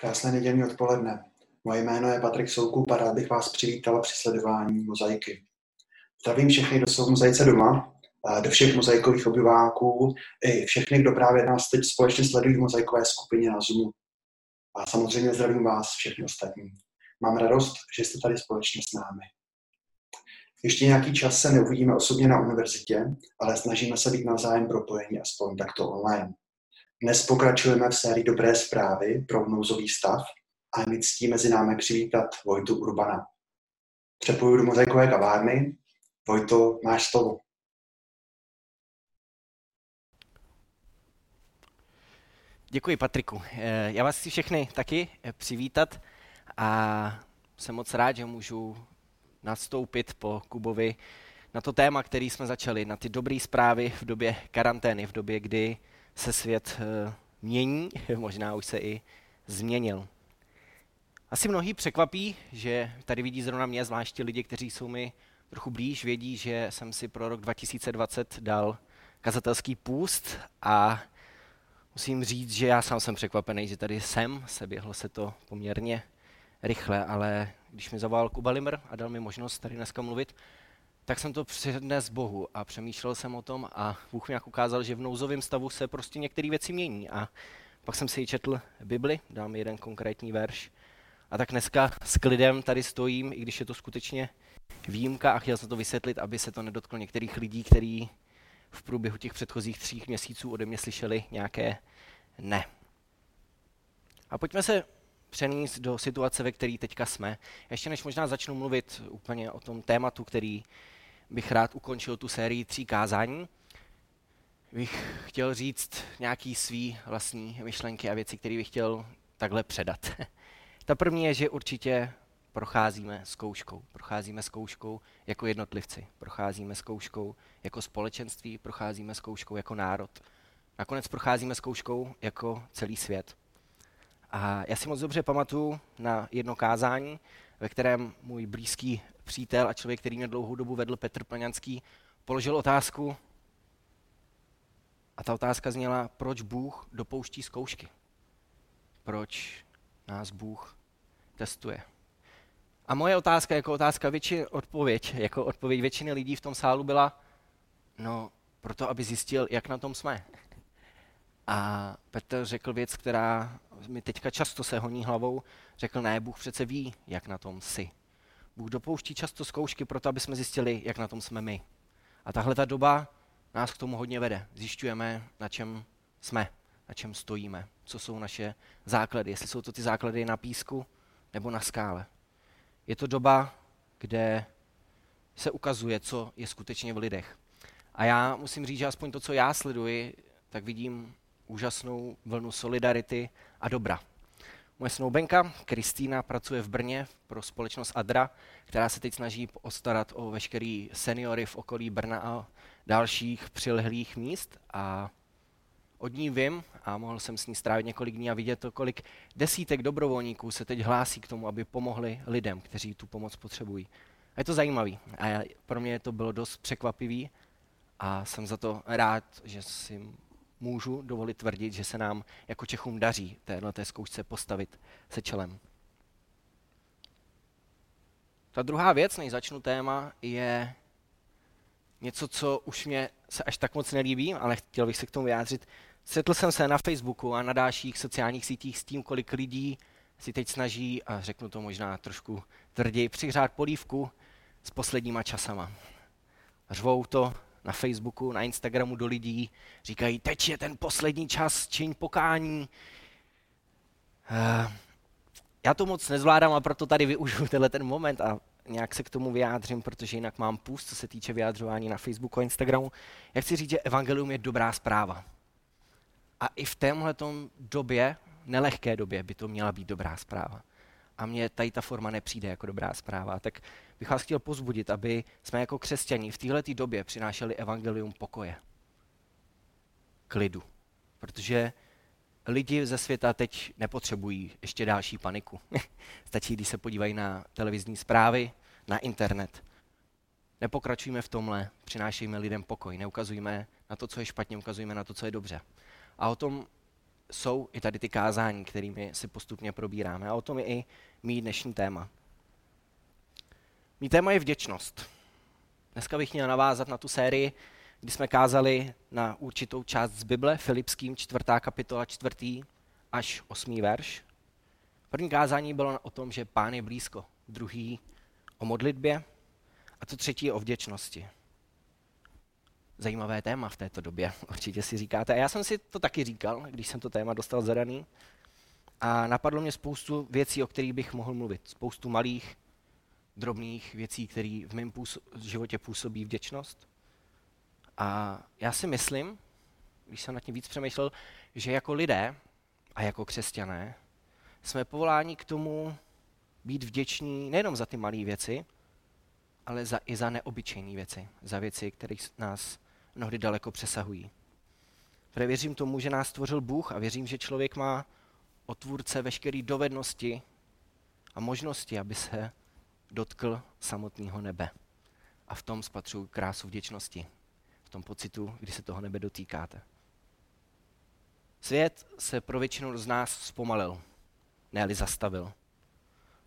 Krásné nedělní odpoledne. Moje jméno je Patrik Soukup a rád bych vás přivítal při sledování mozaiky. Zdravím všechny, kdo jsou mozaice doma, do všech mozaikových obyváků i všechny, kdo právě nás teď společně sledují v mozaikové skupině na Zoomu. A samozřejmě zdravím vás všechny ostatní. Mám radost, že jste tady společně s námi. Ještě nějaký čas se neuvidíme osobně na univerzitě, ale snažíme se být navzájem propojení aspoň takto online. Dnes pokračujeme v sérii Dobré zprávy pro nouzový stav a mi ctí mezi námi přivítat Vojtu Urbana. Přepoju do mozaikové kavárny. Vojto, máš slovo. Děkuji, Patriku. Eh, já vás chci všechny taky eh, přivítat a jsem moc rád, že můžu nastoupit po Kubovi na to téma, který jsme začali, na ty dobré zprávy v době karantény, v době, kdy se svět uh, mění, možná už se i změnil. Asi mnohý překvapí, že tady vidí zrovna mě, zvláště lidi, kteří jsou mi trochu blíž, vědí, že jsem si pro rok 2020 dal kazatelský půst a musím říct, že já sám jsem překvapený, že tady jsem, seběhlo se to poměrně rychle, ale když mi zavolal Kuba Limr a dal mi možnost tady dneska mluvit, tak jsem to přednes Bohu a přemýšlel jsem o tom a Bůh mi nějak ukázal, že v nouzovém stavu se prostě některé věci mění. A pak jsem si četl Bibli, dám jeden konkrétní verš. A tak dneska s klidem tady stojím, i když je to skutečně výjimka a chtěl jsem to vysvětlit, aby se to nedotklo některých lidí, kteří v průběhu těch předchozích tří měsíců ode mě slyšeli nějaké ne. A pojďme se přenést do situace, ve které teďka jsme. Ještě než možná začnu mluvit úplně o tom tématu, který bych rád ukončil tu sérii tří kázání, bych chtěl říct nějaký svý vlastní myšlenky a věci, které bych chtěl takhle předat. Ta první je, že určitě procházíme zkouškou. Procházíme zkouškou jako jednotlivci, procházíme zkouškou jako společenství, procházíme zkouškou jako národ. Nakonec procházíme zkouškou jako celý svět. A já si moc dobře pamatuju na jedno kázání, ve kterém můj blízký přítel a člověk, který mě dlouhou dobu vedl, Petr Plňanský, položil otázku. A ta otázka zněla, proč Bůh dopouští zkoušky? Proč nás Bůh testuje? A moje otázka jako otázka většiny, odpověď, jako odpověď většiny lidí v tom sálu byla, no, proto, aby zjistil, jak na tom jsme. A Petr řekl věc, která mi teďka často se honí hlavou. Řekl, ne, Bůh přece ví, jak na tom jsi. Bůh dopouští často zkoušky proto, aby jsme zjistili, jak na tom jsme my. A tahle ta doba nás k tomu hodně vede. Zjišťujeme, na čem jsme, na čem stojíme, co jsou naše základy, jestli jsou to ty základy na písku nebo na skále. Je to doba, kde se ukazuje, co je skutečně v lidech. A já musím říct, že aspoň to, co já sleduji, tak vidím úžasnou vlnu solidarity a dobra. Moje snoubenka Kristýna pracuje v Brně pro společnost Adra, která se teď snaží postarat o veškerý seniory v okolí Brna a dalších přilehlých míst. A od ní vím, a mohl jsem s ní strávit několik dní a vidět to, kolik desítek dobrovolníků se teď hlásí k tomu, aby pomohli lidem, kteří tu pomoc potřebují. A je to zajímavý. A pro mě to bylo dost překvapivý a jsem za to rád, že si můžu dovolit tvrdit, že se nám jako Čechům daří téhle zkoušce postavit se čelem. Ta druhá věc, než začnu téma, je něco, co už mě se až tak moc nelíbí, ale chtěl bych se k tomu vyjádřit. Setl jsem se na Facebooku a na dalších sociálních sítích s tím, kolik lidí si teď snaží, a řeknu to možná trošku tvrději, přihřát polívku s posledníma časama. Řvou to, na Facebooku, na Instagramu do lidí, říkají, teď je ten poslední čas, čiň pokání. Uh, já to moc nezvládám a proto tady využiju tenhle ten moment a nějak se k tomu vyjádřím, protože jinak mám půst, co se týče vyjádřování na Facebooku a Instagramu. Já chci říct, že evangelium je dobrá zpráva. A i v témhle době, nelehké době, by to měla být dobrá zpráva. A mně tady ta forma nepřijde jako dobrá zpráva. Tak bych vás chtěl pozbudit, aby jsme jako křesťaní v této době přinášeli evangelium pokoje. Klidu. Protože lidi ze světa teď nepotřebují ještě další paniku. Stačí, když se podívají na televizní zprávy, na internet. Nepokračujeme v tomhle, přinášejme lidem pokoj, neukazujeme na to, co je špatně, ukazujeme na to, co je dobře. A o tom jsou i tady ty kázání, kterými si postupně probíráme. A o tom je i mý dnešní téma. Mý téma je vděčnost. Dneska bych měl navázat na tu sérii, kdy jsme kázali na určitou část z Bible, Filipským, čtvrtá kapitola, čtvrtý až osmý verš. První kázání bylo o tom, že pán je blízko. Druhý o modlitbě a to třetí o vděčnosti. Zajímavé téma v této době, určitě si říkáte. A já jsem si to taky říkal, když jsem to téma dostal zadaný. A napadlo mě spoustu věcí, o kterých bych mohl mluvit. Spoustu malých, drobných věcí, které v mém životě působí vděčnost. A já si myslím, když jsem nad tím víc přemýšlel, že jako lidé a jako křesťané jsme povoláni k tomu být vděční nejenom za ty malé věci, ale za, i za neobyčejné věci, za věci, které nás mnohdy daleko přesahují. Protože věřím tomu, že nás stvořil Bůh a věřím, že člověk má od tvůrce veškeré dovednosti a možnosti, aby se dotkl samotného nebe. A v tom spatřuji krásu vděčnosti. V tom pocitu, kdy se toho nebe dotýkáte. Svět se pro většinu z nás zpomalil, ne zastavil.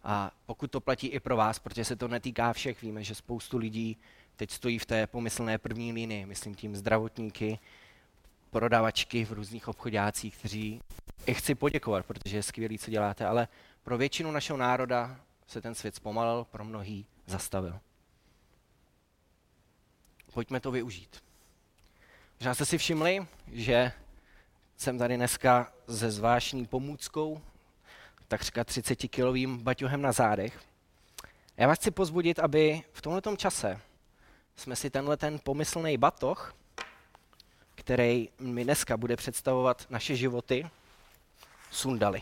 A pokud to platí i pro vás, protože se to netýká všech, víme, že spoustu lidí teď stojí v té pomyslné první linii, myslím tím zdravotníky, prodavačky v různých obchodácích, kteří i chci poděkovat, protože je skvělý, co děláte, ale pro většinu našeho národa se ten svět zpomalil, pro mnohý zastavil. Pojďme to využít. Možná jste si všimli, že jsem tady dneska se zvláštní pomůckou, takřka 30-kilovým baťohem na zádech. Já vás chci pozbudit, aby v tomto čase jsme si tenhle ten pomyslný batoh, který mi dneska bude představovat naše životy, sundali.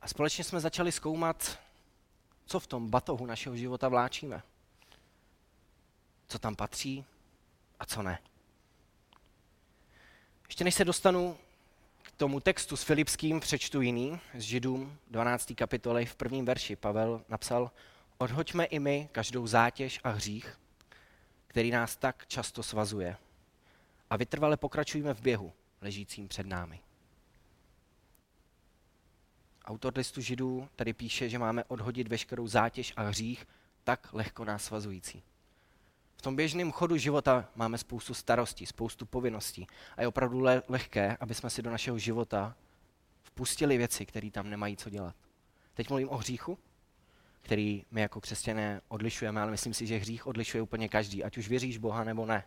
A společně jsme začali zkoumat, co v tom batohu našeho života vláčíme. Co tam patří a co ne. Ještě než se dostanu tomu textu s Filipským, přečtu jiný, z Židům 12. kapitoly v prvním verši. Pavel napsal, odhoďme i my každou zátěž a hřích, který nás tak často svazuje. A vytrvale pokračujeme v běhu, ležícím před námi. Autor listu Židů tady píše, že máme odhodit veškerou zátěž a hřích tak lehko nás svazující. Tom běžném chodu života máme spoustu starostí, spoustu povinností a je opravdu le- lehké, aby jsme si do našeho života vpustili věci, které tam nemají co dělat. Teď mluvím o hříchu, který my jako křesťané odlišujeme, ale myslím si, že hřích odlišuje úplně každý, ať už věříš Boha nebo ne.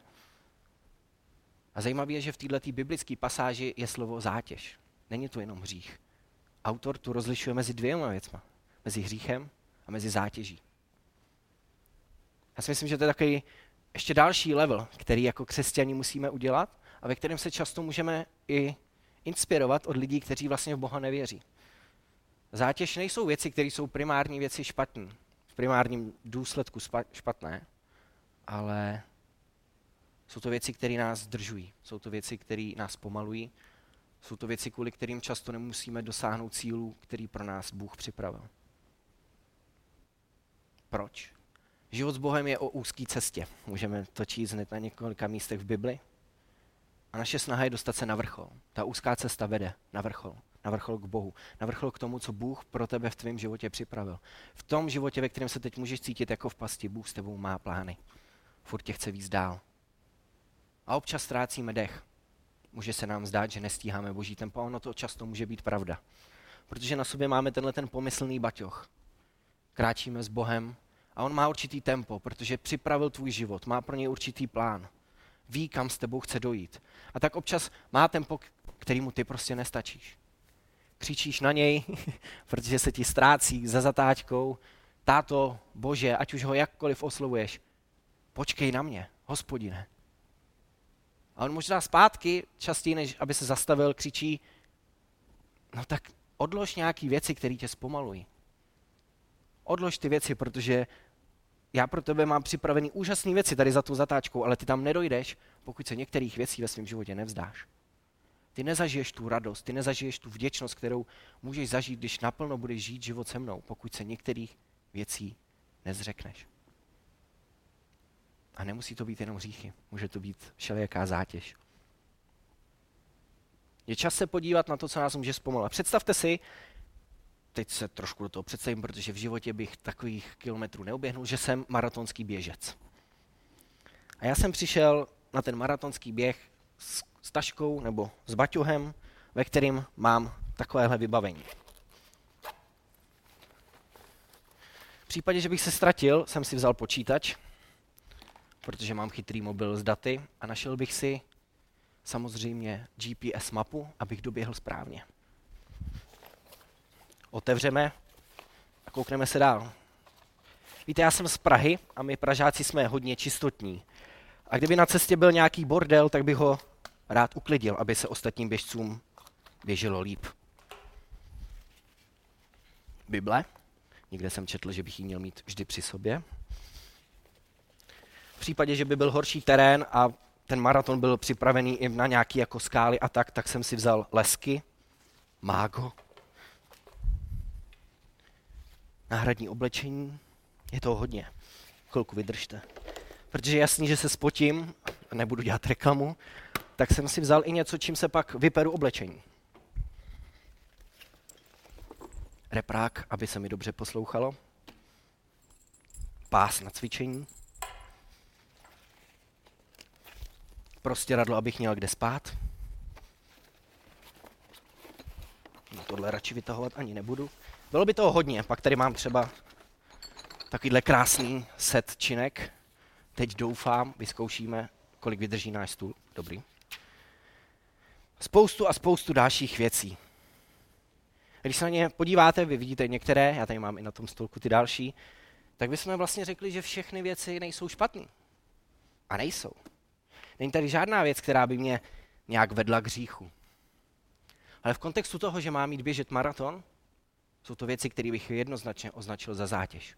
A zajímavé je, že v této biblické pasáži je slovo zátěž. Není to jenom hřích. Autor tu rozlišuje mezi dvěma věcma. Mezi hříchem a mezi zátěží. Já si myslím, že to je takový ještě další level, který jako křesťani musíme udělat a ve kterém se často můžeme i inspirovat od lidí, kteří vlastně v Boha nevěří. Zátěž nejsou věci, které jsou primární věci špatné, v primárním důsledku špatné, ale jsou to věci, které nás zdržují, jsou to věci, které nás pomalují, jsou to věci, kvůli kterým často nemusíme dosáhnout cílů, který pro nás Bůh připravil. Proč? Život s Bohem je o úzké cestě. Můžeme to číst hned na několika místech v Bibli. A naše snaha je dostat se na vrchol. Ta úzká cesta vede na vrchol. Na vrchol k Bohu. Na vrchol k tomu, co Bůh pro tebe v tvém životě připravil. V tom životě, ve kterém se teď můžeš cítit jako v pasti, Bůh s tebou má plány. Furt tě chce víc dál. A občas ztrácíme dech. Může se nám zdát, že nestíháme boží tempo, ono to často může být pravda. Protože na sobě máme tenhle ten pomyslný baťoch. Kráčíme s Bohem a on má určitý tempo, protože připravil tvůj život, má pro něj určitý plán. Ví, kam s tebou chce dojít. A tak občas má tempo, kterýmu ty prostě nestačíš. Křičíš na něj, protože se ti ztrácí za zatáčkou. Táto, bože, ať už ho jakkoliv oslovuješ, počkej na mě, hospodine. A on možná zpátky, častěji, než aby se zastavil, křičí, no tak odlož nějaký věci, které tě zpomalují. Odlož ty věci, protože já pro tebe mám připravený úžasné věci tady za tu zatáčkou, ale ty tam nedojdeš, pokud se některých věcí ve svém životě nevzdáš. Ty nezažiješ tu radost, ty nezažiješ tu vděčnost, kterou můžeš zažít, když naplno budeš žít život se mnou, pokud se některých věcí nezřekneš. A nemusí to být jenom hříchy, může to být všelijaká zátěž. Je čas se podívat na to, co nás může zpomalit. Představte si, teď se trošku do toho představím, protože v životě bych takových kilometrů neoběhnul, že jsem maratonský běžec. A já jsem přišel na ten maratonský běh s, s taškou nebo s baťuhem, ve kterým mám takovéhle vybavení. V případě, že bych se ztratil, jsem si vzal počítač, protože mám chytrý mobil s daty a našel bych si samozřejmě GPS mapu, abych doběhl správně. Otevřeme a koukneme se dál. Víte, já jsem z Prahy a my Pražáci jsme hodně čistotní. A kdyby na cestě byl nějaký bordel, tak bych ho rád uklidil, aby se ostatním běžcům běželo líp. Bible. Někde jsem četl, že bych ji měl mít vždy při sobě. V případě, že by byl horší terén a ten maraton byl připravený i na nějaké jako skály a tak, tak jsem si vzal lesky, mágo, náhradní oblečení. Je toho hodně. Chvilku vydržte. Protože jasný, že se spotím, nebudu dělat reklamu, tak jsem si vzal i něco, čím se pak vyperu oblečení. Reprák, aby se mi dobře poslouchalo. Pás na cvičení. Prostě radlo, abych měl kde spát. No tohle radši vytahovat ani nebudu. Bylo by toho hodně, pak tady mám třeba takovýhle krásný set činek. Teď doufám, vyzkoušíme, kolik vydrží náš stůl. Dobrý. Spoustu a spoustu dalších věcí. Když se na ně podíváte, vy vidíte některé, já tady mám i na tom stolku ty další, tak bychom vlastně řekli, že všechny věci nejsou špatné. A nejsou. Není tady žádná věc, která by mě nějak vedla k hříchu. Ale v kontextu toho, že mám mít běžet maraton, jsou to věci, které bych jednoznačně označil za zátěž.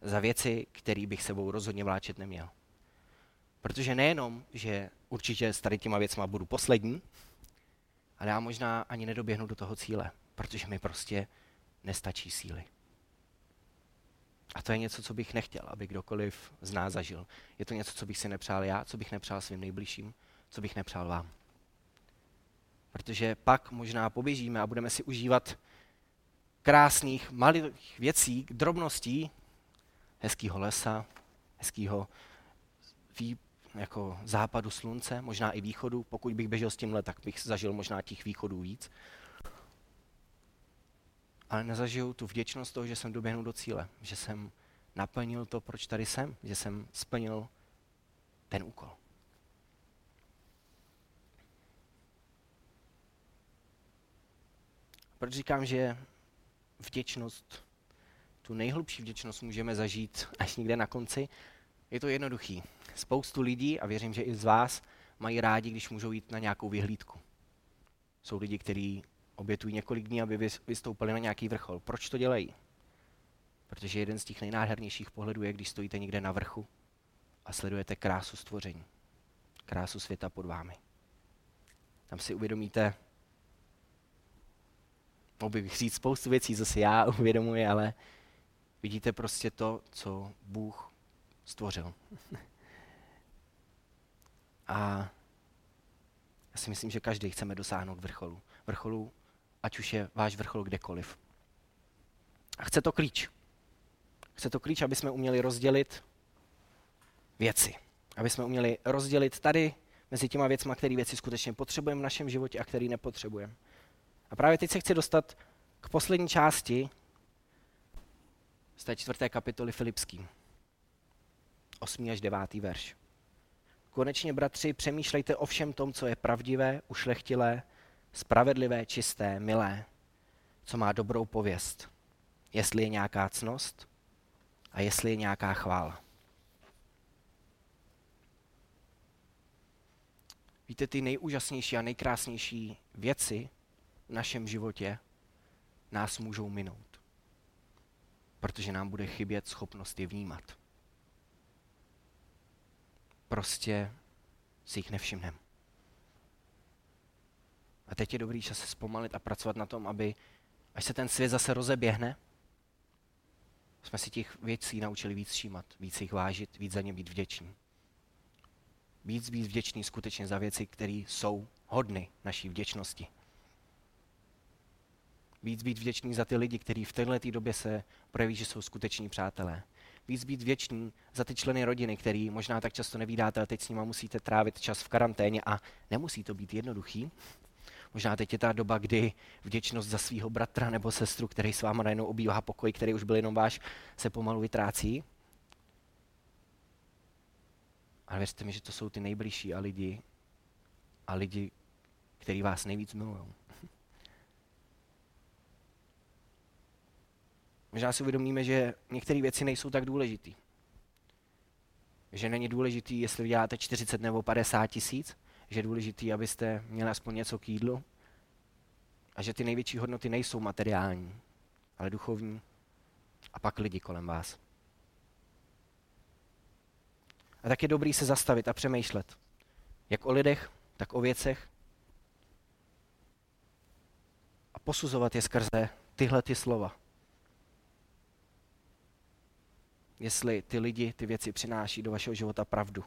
Za věci, které bych sebou rozhodně vláčet neměl. Protože nejenom, že určitě s tady těma věcma budu poslední, ale já možná ani nedoběhnu do toho cíle, protože mi prostě nestačí síly. A to je něco, co bych nechtěl, aby kdokoliv z nás zažil. Je to něco, co bych si nepřál já, co bych nepřál svým nejbližším, co bych nepřál vám. Protože pak možná poběžíme a budeme si užívat krásných malých věcí, drobností, hezkého lesa, hezkého jako západu slunce, možná i východu. Pokud bych běžel s tímhle, tak bych zažil možná těch východů víc. Ale nezažiju tu vděčnost toho, že jsem doběhnul do cíle, že jsem naplnil to, proč tady jsem, že jsem splnil ten úkol. Proč říkám, že vděčnost, tu nejhlubší vděčnost můžeme zažít až někde na konci? Je to jednoduchý. Spoustu lidí, a věřím, že i z vás, mají rádi, když můžou jít na nějakou vyhlídku. Jsou lidi, kteří obětují několik dní, aby vystoupili na nějaký vrchol. Proč to dělají? Protože jeden z těch nejnádhernějších pohledů je, když stojíte někde na vrchu a sledujete krásu stvoření. Krásu světa pod vámi. Tam si uvědomíte, mohl bych říct spoustu věcí, co si já uvědomuji, ale vidíte prostě to, co Bůh stvořil. A já si myslím, že každý chceme dosáhnout vrcholu. Vrcholu, ať už je váš vrchol kdekoliv. A chce to klíč. Chce to klíč, aby jsme uměli rozdělit věci. Aby jsme uměli rozdělit tady mezi těma věcmi, které věci skutečně potřebujeme v našem životě a které nepotřebujeme. A právě teď se chci dostat k poslední části z té čtvrté kapitoly Filipským. 8. až 9. verš. Konečně, bratři, přemýšlejte o všem tom, co je pravdivé, ušlechtilé, spravedlivé, čisté, milé, co má dobrou pověst. Jestli je nějaká cnost a jestli je nějaká chvála. Víte, ty nejúžasnější a nejkrásnější věci v našem životě nás můžou minout. Protože nám bude chybět schopnost je vnímat. Prostě si jich nevšimneme. A teď je dobrý čas se zpomalit a pracovat na tom, aby, až se ten svět zase rozeběhne, jsme si těch věcí naučili víc všímat, víc jich vážit, víc za ně být vděční. Víc být vděčný skutečně za věci, které jsou hodny naší vděčnosti. Víc být vděčný za ty lidi, kteří v této době se projeví, že jsou skuteční přátelé. Víc být vděčný za ty členy rodiny, který možná tak často nevídáte, ale teď s nimi musíte trávit čas v karanténě a nemusí to být jednoduchý. Možná teď je ta doba, kdy vděčnost za svého bratra nebo sestru, který s váma najednou obývá pokoj, který už byl jenom váš, se pomalu vytrácí. Ale věřte mi, že to jsou ty nejbližší a lidi, a lidi, kteří vás nejvíc milují. Možná si uvědomíme, že některé věci nejsou tak důležité. Že není důležitý, jestli vyděláte 40 nebo 50 tisíc, že je důležité, abyste měli aspoň něco k jídlu a že ty největší hodnoty nejsou materiální, ale duchovní a pak lidi kolem vás. A tak je dobrý se zastavit a přemýšlet, jak o lidech, tak o věcech a posuzovat je skrze tyhle ty slova. Jestli ty lidi, ty věci přináší do vašeho života pravdu,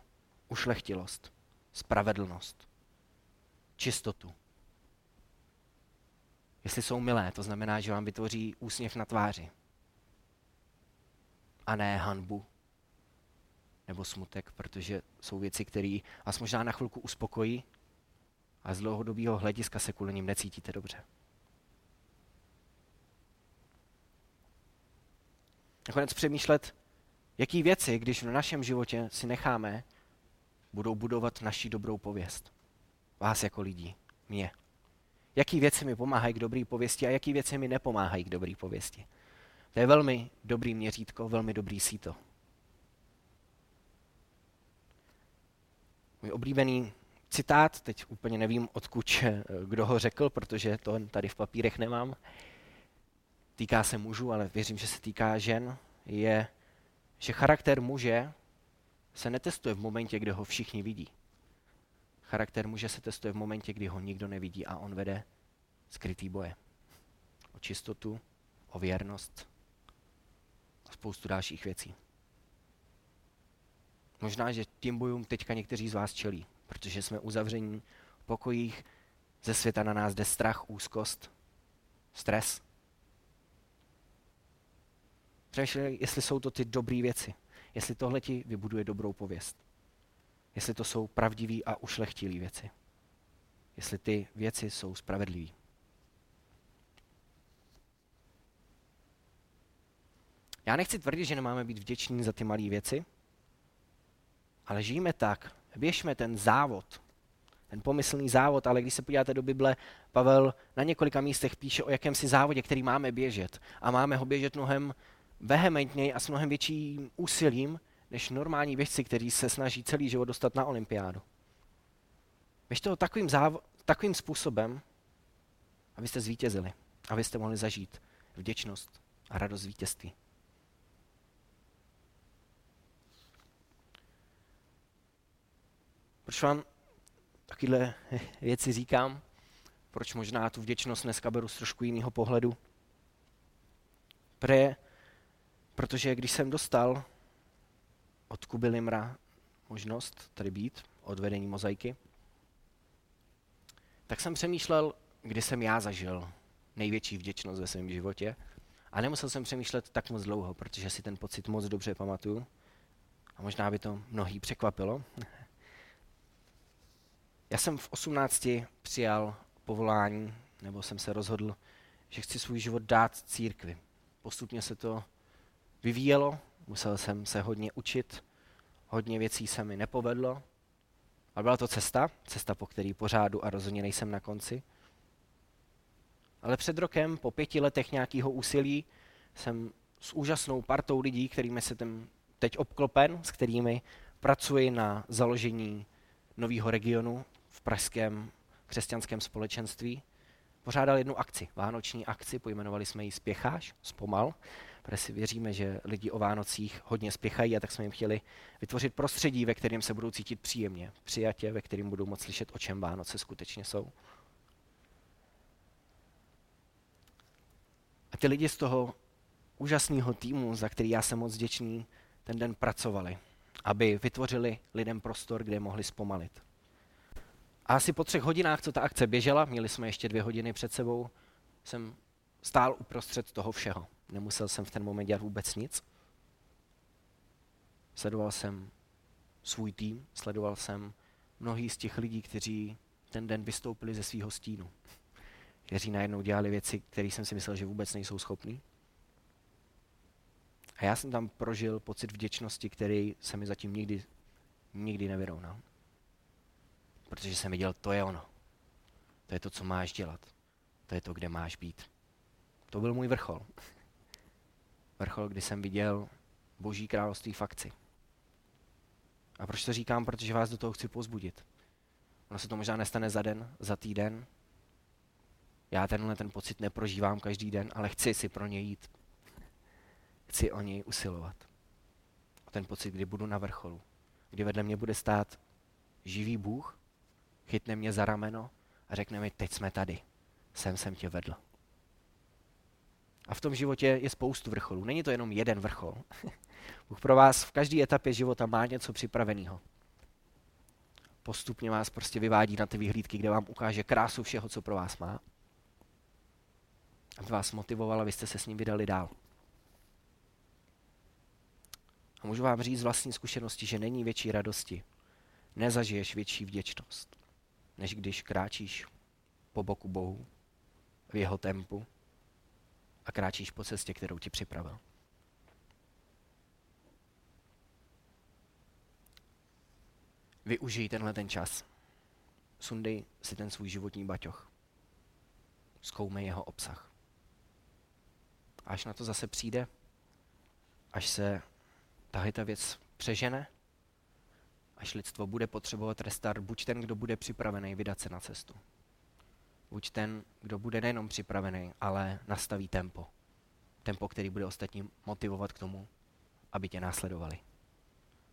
ušlechtilost, spravedlnost, čistotu. Jestli jsou milé, to znamená, že vám vytvoří úsměv na tváři. A ne hanbu nebo smutek, protože jsou věci, které vás možná na chvilku uspokojí, a z dlouhodobého hlediska se kvůli ním necítíte dobře. Nakonec přemýšlet, jaký věci, když v našem životě si necháme, budou budovat naši dobrou pověst. Vás jako lidí, mě. Jaký věci mi pomáhají k dobré pověsti a jaký věci mi nepomáhají k dobré pověsti. To je velmi dobrý měřítko, velmi dobrý síto. Můj oblíbený citát, teď úplně nevím, odkud eh, kdo ho řekl, protože to tady v papírech nemám. Týká se mužů, ale věřím, že se týká žen. Je, že charakter muže se netestuje v momentě, kdy ho všichni vidí. Charakter muže se testuje v momentě, kdy ho nikdo nevidí a on vede skrytý boje. O čistotu, o věrnost a spoustu dalších věcí. Možná, že tím bojům teďka někteří z vás čelí protože jsme uzavření v pokojích, ze světa na nás jde strach, úzkost, stres. Přemýšlej, jestli jsou to ty dobré věci, jestli tohle ti vybuduje dobrou pověst, jestli to jsou pravdivé a ušlechtilé věci, jestli ty věci jsou spravedlivé. Já nechci tvrdit, že nemáme být vděční za ty malé věci, ale žijeme tak, běžme ten závod, ten pomyslný závod, ale když se podíváte do Bible, Pavel na několika místech píše o jakémsi závodě, který máme běžet. A máme ho běžet mnohem vehementněji a s mnohem větším úsilím, než normální běžci, kteří se snaží celý život dostat na olympiádu. Běžte ho takovým, závo- takovým způsobem, abyste zvítězili, abyste mohli zažít vděčnost a radost vítězství. Proč vám takovéhle věci říkám? Proč možná tu vděčnost dneska beru z trošku jiného pohledu? Pre, protože když jsem dostal od Kuby Limra možnost tady být, od vedení mozaiky, tak jsem přemýšlel, kdy jsem já zažil největší vděčnost ve svém životě. A nemusel jsem přemýšlet tak moc dlouho, protože si ten pocit moc dobře pamatuju. A možná by to mnohý překvapilo. Já jsem v 18 přijal povolání, nebo jsem se rozhodl, že chci svůj život dát církvi. Postupně se to vyvíjelo, musel jsem se hodně učit, hodně věcí se mi nepovedlo, ale byla to cesta, cesta, po který pořádu a rozhodně nejsem na konci. Ale před rokem, po pěti letech nějakého úsilí, jsem s úžasnou partou lidí, kterými se teď obklopen, s kterými pracuji na založení nového regionu, v pražském křesťanském společenství pořádal jednu akci, vánoční akci, pojmenovali jsme ji Spěcháš, zpomal, protože si věříme, že lidi o Vánocích hodně spěchají a tak jsme jim chtěli vytvořit prostředí, ve kterém se budou cítit příjemně, přijatě, ve kterém budou moct slyšet, o čem Vánoce skutečně jsou. A ty lidi z toho úžasného týmu, za který já jsem moc vděčný, ten den pracovali, aby vytvořili lidem prostor, kde mohli zpomalit A asi po třech hodinách, co ta akce běžela, měli jsme ještě dvě hodiny před sebou, jsem stál uprostřed toho všeho. Nemusel jsem v ten moment dělat vůbec nic. Sledoval jsem svůj tým, sledoval jsem mnohý z těch lidí, kteří ten den vystoupili ze svého stínu. Kteří najednou dělali věci, které jsem si myslel, že vůbec nejsou schopní. A já jsem tam prožil pocit vděčnosti, který se mi zatím nikdy, nikdy nevyrovnal. Protože jsem viděl, to je ono. To je to, co máš dělat. To je to, kde máš být. To byl můj vrchol. Vrchol, kdy jsem viděl Boží království v akci. A proč to říkám? Protože vás do toho chci pozbudit. Ono se to možná nestane za den, za týden. Já tenhle ten pocit neprožívám každý den, ale chci si pro něj jít. Chci o něj usilovat. O ten pocit, kdy budu na vrcholu. Kdy vedle mě bude stát živý Bůh, chytne mě za rameno a řekne mi, teď jsme tady. Sem jsem tě vedl. A v tom životě je spoustu vrcholů. Není to jenom jeden vrchol. Bůh pro vás v každé etapě života má něco připraveného. Postupně vás prostě vyvádí na ty vyhlídky, kde vám ukáže krásu všeho, co pro vás má. Aby vás motivoval, abyste se s ním vydali dál. A můžu vám říct z vlastní zkušenosti, že není větší radosti. Nezažiješ větší vděčnost, než když kráčíš po boku Bohu, v jeho tempu a kráčíš po cestě, kterou ti připravil. Využij tenhle ten čas. Sundej si ten svůj životní baťoch. Zkoumej jeho obsah. Až na to zase přijde, až se tahle ta věc přežene, až lidstvo bude potřebovat restart, buď ten, kdo bude připravený vydat se na cestu. Buď ten, kdo bude nejenom připravený, ale nastaví tempo. Tempo, který bude ostatní motivovat k tomu, aby tě následovali.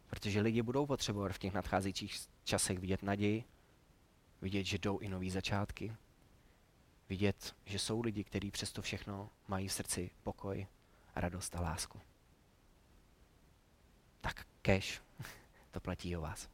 Protože lidi budou potřebovat v těch nadcházejících časech vidět naději, vidět, že jdou i nový začátky, vidět, že jsou lidi, kteří přesto všechno mají v srdci pokoj, radost a lásku. Tak cash, to platí o vás.